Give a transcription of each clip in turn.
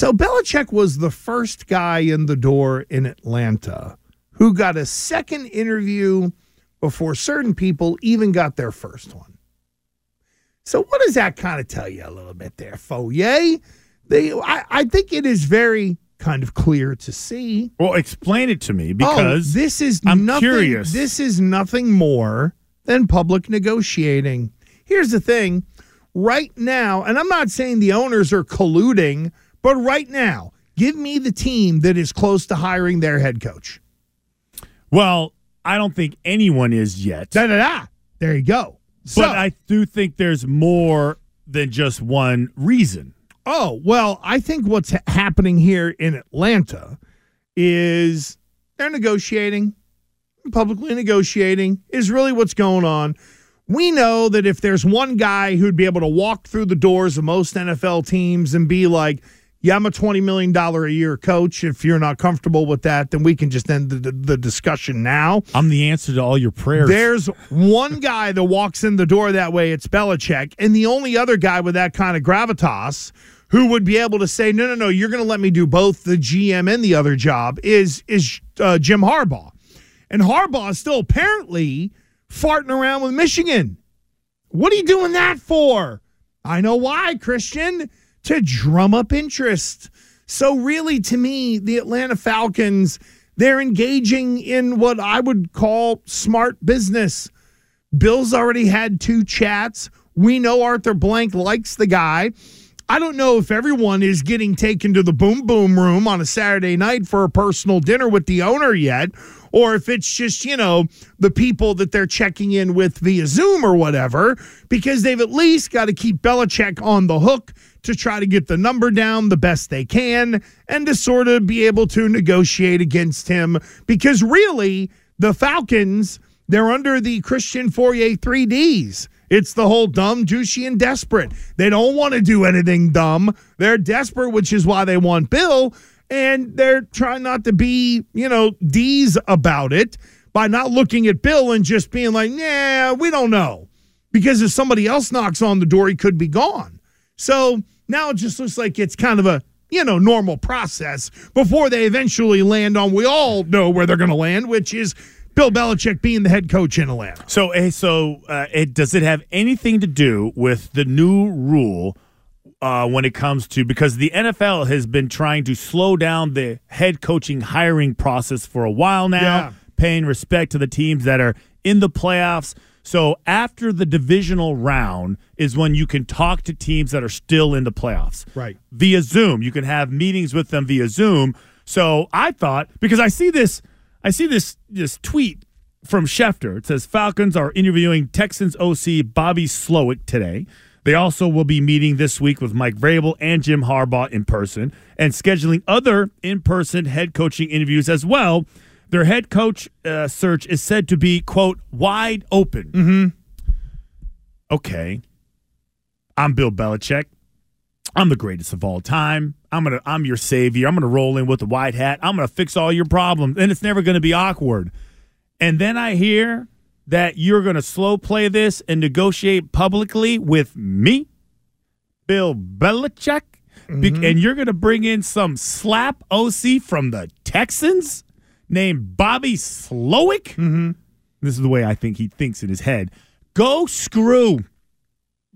So Belichick was the first guy in the door in Atlanta who got a second interview before certain people even got their first one. So what does that kind of tell you a little bit there, Fauria? They, I, I think it is very kind of clear to see. Well, explain it to me because oh, this is I'm nothing, curious. This is nothing more than public negotiating. Here's the thing right now, and I'm not saying the owners are colluding, but right now, give me the team that is close to hiring their head coach. Well, I don't think anyone is yet. Da da da. There you go. So, but I do think there's more than just one reason. Oh, well, I think what's ha- happening here in Atlanta is they're negotiating, publicly negotiating is really what's going on. We know that if there's one guy who'd be able to walk through the doors of most NFL teams and be like, yeah, I'm a $20 million a year coach. If you're not comfortable with that, then we can just end the, the, discussion now. I'm the answer to all your prayers. There's one guy that walks in the door that way. It's Belichick. And the only other guy with that kind of gravitas who would be able to say, no, no, no, you're going to let me do both the GM and the other job is, is uh, Jim Harbaugh. And Harbaugh is still apparently farting around with Michigan. What are you doing that for? I know why, Christian to drum up interest. So, really, to me, the Atlanta Falcons, they're engaging in what I would call smart business. Bill's already had two chats. We know Arthur Blank likes the guy. I don't know if everyone is getting taken to the boom boom room on a Saturday night for a personal dinner with the owner yet, or if it's just, you know, the people that they're checking in with via Zoom or whatever, because they've at least got to keep Belichick on the hook to try to get the number down the best they can and to sort of be able to negotiate against him. Because really, the Falcons, they're under the Christian Fauria 3Ds. It's the whole dumb, douchey, and desperate. They don't want to do anything dumb. They're desperate, which is why they want Bill. And they're trying not to be, you know, D's about it by not looking at Bill and just being like, nah, we don't know. Because if somebody else knocks on the door, he could be gone. So now it just looks like it's kind of a you know normal process before they eventually land on. We all know where they're going to land, which is Bill Belichick being the head coach in Atlanta. So, eh, so uh, it does it have anything to do with the new rule? Uh, when it comes to because the NFL has been trying to slow down the head coaching hiring process for a while now, yeah. paying respect to the teams that are in the playoffs. So after the divisional round is when you can talk to teams that are still in the playoffs. Right. Via Zoom. You can have meetings with them via Zoom. So I thought because I see this I see this this tweet from Schefter. It says Falcons are interviewing Texans OC Bobby Slowik today. They also will be meeting this week with Mike Vrabel and Jim Harbaugh in person and scheduling other in-person head coaching interviews as well their head coach uh, search is said to be, quote, wide open. Mm-hmm. Okay. I'm Bill Belichick. I'm the greatest of all time. I'm gonna I'm your savior. I'm gonna roll in with the white hat. I'm gonna fix all your problems. And it's never gonna be awkward. And then I hear that you're gonna slow play this and negotiate publicly with me, Bill Belichick. Mm-hmm. and you're gonna bring in some slap OC from the Texans? named Bobby Slowik. Mm-hmm. This is the way I think he thinks in his head. Go screw.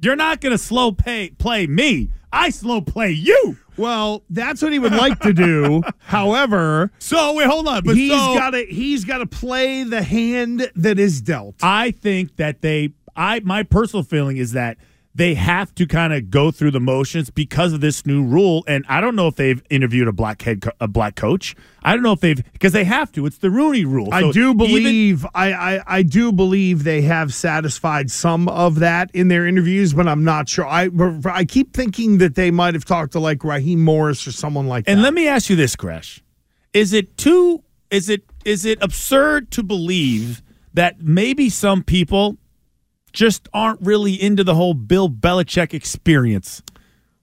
You're not going to slow pay, play me. I slow play you. Well, that's what he would like to do. However, so wait, hold on. But he's so, got to he's got to play the hand that is dealt. I think that they. I my personal feeling is that they have to kind of go through the motions because of this new rule. And I don't know if they've interviewed a black head, co- a black coach. I don't know if they've because they have to. It's the Rooney rule. So I do believe even, I, I, I do believe they have satisfied some of that in their interviews, but I'm not sure. I I keep thinking that they might have talked to like Raheem Morris or someone like and that. And let me ask you this, Gresh: Is it too? Is it is it absurd to believe that maybe some people just aren't really into the whole Bill Belichick experience.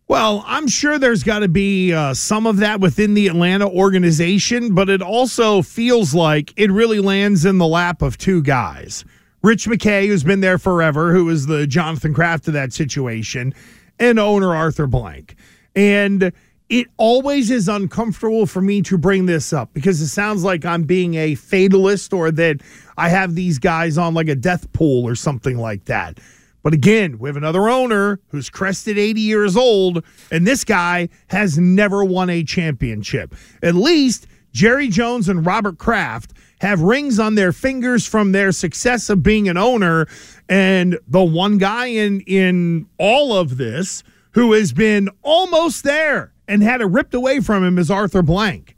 Well, I'm sure there's got to be uh, some of that within the Atlanta organization, but it also feels like it really lands in the lap of two guys. Rich McKay, who's been there forever, who is the Jonathan Kraft of that situation, and owner Arthur Blank. And it always is uncomfortable for me to bring this up because it sounds like I'm being a fatalist or that I have these guys on like a death pool or something like that. But again, we have another owner who's crested 80 years old, and this guy has never won a championship. At least Jerry Jones and Robert Kraft have rings on their fingers from their success of being an owner. And the one guy in in all of this who has been almost there and had it ripped away from him is Arthur Blank.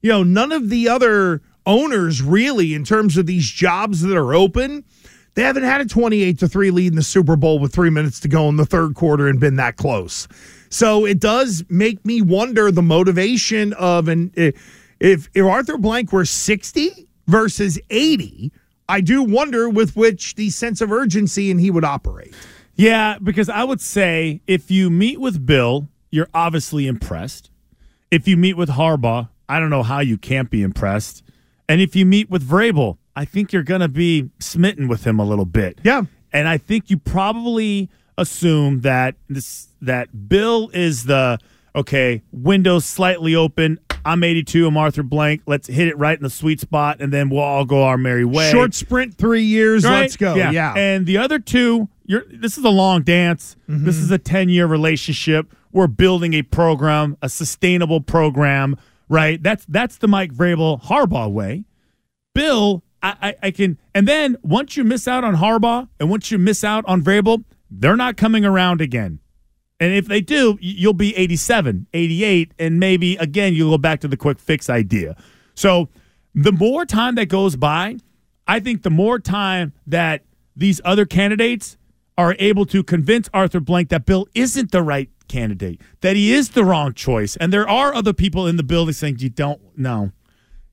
You know, none of the other owners really, in terms of these jobs that are open, they haven't had a 28 to 3 lead in the Super Bowl with three minutes to go in the third quarter and been that close. So it does make me wonder the motivation of an eh, if if Arthur Blank were 60 versus 80, I do wonder with which the sense of urgency and he would operate. Yeah, because I would say if you meet with Bill, you're obviously impressed. If you meet with Harbaugh, I don't know how you can't be impressed. And if you meet with Vrabel, I think you're going to be smitten with him a little bit. Yeah. And I think you probably assume that this that Bill is the okay, windows slightly open. I'm 82. I'm Arthur Blank. Let's hit it right in the sweet spot, and then we'll all go our merry way. Short sprint, three years. Right? Let's go. Yeah. yeah. And the other two, you're. This is a long dance. Mm-hmm. This is a 10 year relationship. We're building a program, a sustainable program. Right. That's that's the Mike Vrabel Harbaugh way. Bill I, I, I, can, and then once you miss out on Harbaugh and once you miss out on Vrabel, they're not coming around again. And if they do, you'll be 87, 88, and maybe again you'll go back to the quick fix idea. So the more time that goes by, I think the more time that these other candidates are able to convince Arthur Blank that Bill isn't the right candidate, that he is the wrong choice. And there are other people in the building saying, you don't know.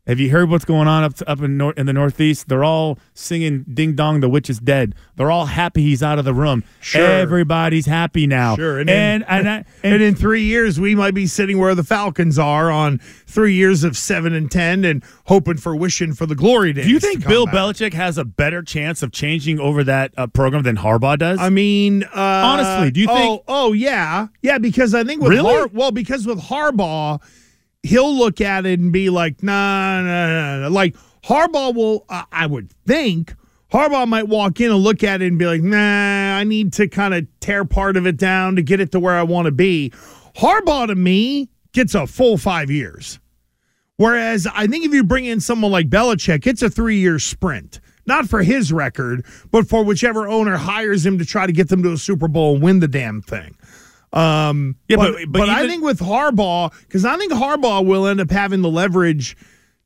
Have you heard what's going on up up in nor- in the Northeast? They're all singing "Ding Dong, the witch is dead." They're all happy he's out of the room. Sure. Everybody's happy now. Sure. And, and, in, and, and, and, in three years, we might be sitting where the Falcons are on three years of seven and ten, and hoping for wishing for the glory days. Do you think Bill back. Belichick has a better chance of changing over that uh, program than Harbaugh does? I mean, uh, honestly, do you oh, think? Oh, yeah, yeah. Because I think with really, Har- well, because with Harbaugh he'll look at it and be like, nah, nah, nah, nah. Like Harbaugh will, uh, I would think, Harbaugh might walk in and look at it and be like, nah, I need to kind of tear part of it down to get it to where I want to be. Harbaugh to me gets a full five years. Whereas I think if you bring in someone like Belichick, it's a three year sprint. Not for his record, but for whichever owner hires him to try to get them to a Super Bowl and win the damn thing. Um, yeah, but, but, but even, I think with Harbaugh, because I think Harbaugh will end up having the leverage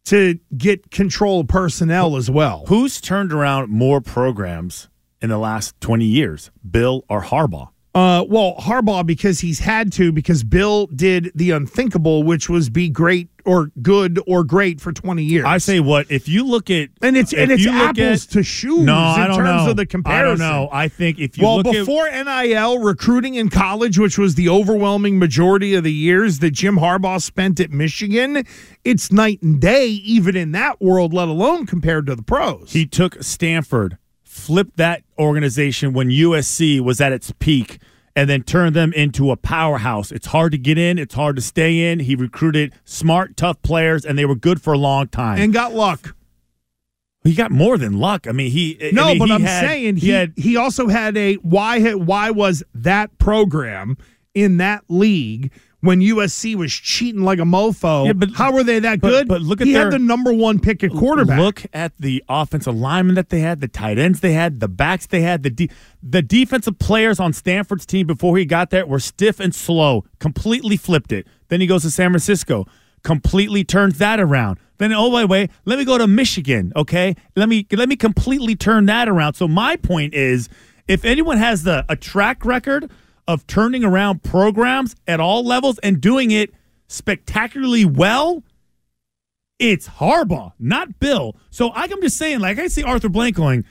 to get control of personnel as well. Who's turned around more programs in the last 20 years, Bill or Harbaugh? Uh, well, Harbaugh because he's had to because Bill did the unthinkable, which was be great or good or great for twenty years. I say what if you look at and it's and it's apples at, to shoes. No, I don't terms know. of the comparison. I don't know. I think if you well before at, NIL recruiting in college, which was the overwhelming majority of the years that Jim Harbaugh spent at Michigan, it's night and day even in that world, let alone compared to the pros. He took Stanford flipped that organization when USC was at its peak and then turned them into a powerhouse. It's hard to get in, it's hard to stay in. He recruited smart, tough players, and they were good for a long time. And got luck. He got more than luck. I mean, he no, I mean, but he I'm had, saying he he, had, he also had a why why was that program in that league when USC was cheating like a mofo. Yeah, but how were they that but, good? But look at he their, had the number one pick at quarterback. Look at the offensive linemen that they had, the tight ends they had, the backs they had, the de- the defensive players on Stanford's team before he got there were stiff and slow. Completely flipped it. Then he goes to San Francisco, completely turns that around. Then oh by the way, let me go to Michigan. Okay, let me let me completely turn that around. So my point is, if anyone has the a track record of turning around programs at all levels and doing it spectacularly well, it's Harbaugh, not Bill. So I'm just saying, like I see Arthur Blank going,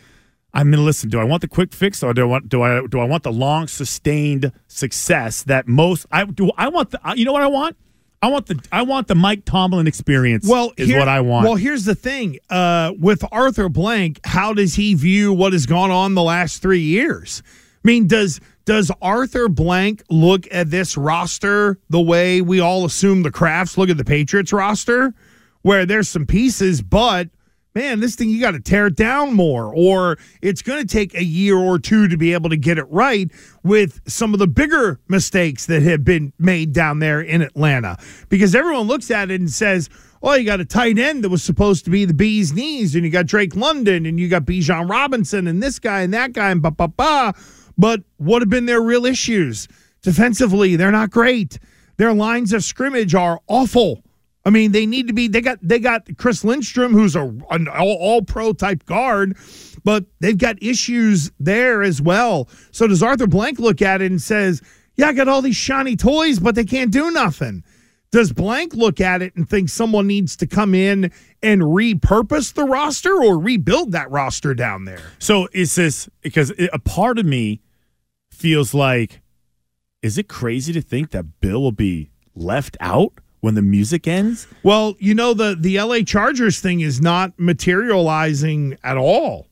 I'm gonna listen. Do I want the quick fix or do I want do I do I want the long sustained success that most I do I want the you know what I want? I want the I want the Mike Tomlin experience. Well, is here, what I want. Well, here's the thing. Uh, with Arthur Blank, how does he view what has gone on the last three years? I mean, does does Arthur Blank look at this roster the way we all assume the Krafts look at the Patriots roster, where there's some pieces, but man, this thing you got to tear it down more, or it's going to take a year or two to be able to get it right with some of the bigger mistakes that have been made down there in Atlanta. Because everyone looks at it and says, oh, you got a tight end that was supposed to be the bee's knees, and you got Drake London, and you got Bijan Robinson, and this guy and that guy, and ba ba ba. But what have been their real issues? Defensively, they're not great. Their lines of scrimmage are awful. I mean, they need to be. They got they got Chris Lindstrom, who's a an all, all pro type guard, but they've got issues there as well. So does Arthur Blank look at it and says, "Yeah, I got all these shiny toys, but they can't do nothing." Does Blank look at it and think someone needs to come in and repurpose the roster or rebuild that roster down there? So is this because a part of me feels like, is it crazy to think that Bill will be left out? when the music ends? Well, you know the the LA Chargers thing is not materializing at all.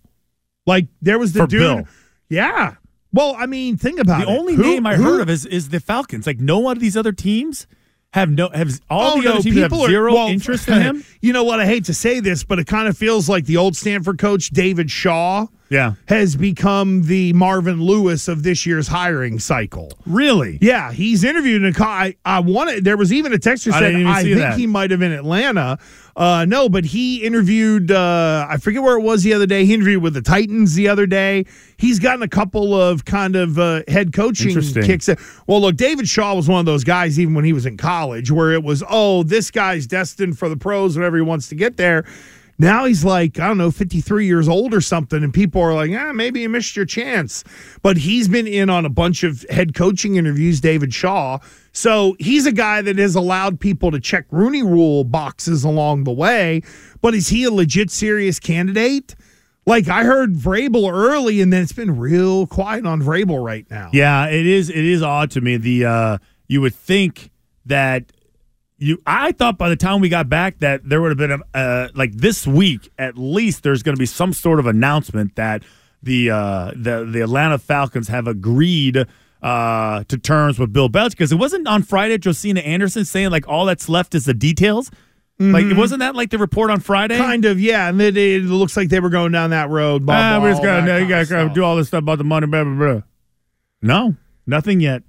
Like there was the For dude. Bill. Yeah. Well, I mean, think about the it. only Who- name I who- heard of is is the Falcons. Like no one of these other teams have no have all Oh, the no, other teams have people are- zero well, interest in him. You know what? I hate to say this, but it kind of feels like the old Stanford coach David Shaw Yeah, has become the Marvin Lewis of this year's hiring cycle. really. Yeah, he's interviewed in a I, I wanted there was even a texter I said I think that. he might have in Atlanta. Uh no, but he interviewed uh I forget where it was the other day. He interviewed with the Titans the other day. He's gotten a couple of kind of uh, head coaching kicks. Well, look, David Shaw was one of those guys even when he was in college where it was, "Oh, this guy's destined for the pros whenever he wants to get there." Now he's like, I don't know, 53 years old or something, and people are like, ah, maybe you missed your chance. But he's been in on a bunch of head coaching interviews, David Shaw. So he's a guy that has allowed people to check Rooney rule boxes along the way. But is he a legit serious candidate? Like I heard Vrabel early, and then it's been real quiet on Vrabel right now. Yeah, it is. It is odd to me. The uh, you would think that you. I thought by the time we got back that there would have been a uh, like this week at least. There's going to be some sort of announcement that the uh, the the Atlanta Falcons have agreed. Uh, to terms with Bill Belichick because it wasn't on Friday. Josina Anderson saying like all that's left is the details. Like it wasn't that like the report on Friday. Kind of, yeah. And then it looks like they were going down that road. Blah, Ah, blah, we just that you gotta do all this stuff about the money. Blah blah blah. No, nothing yet.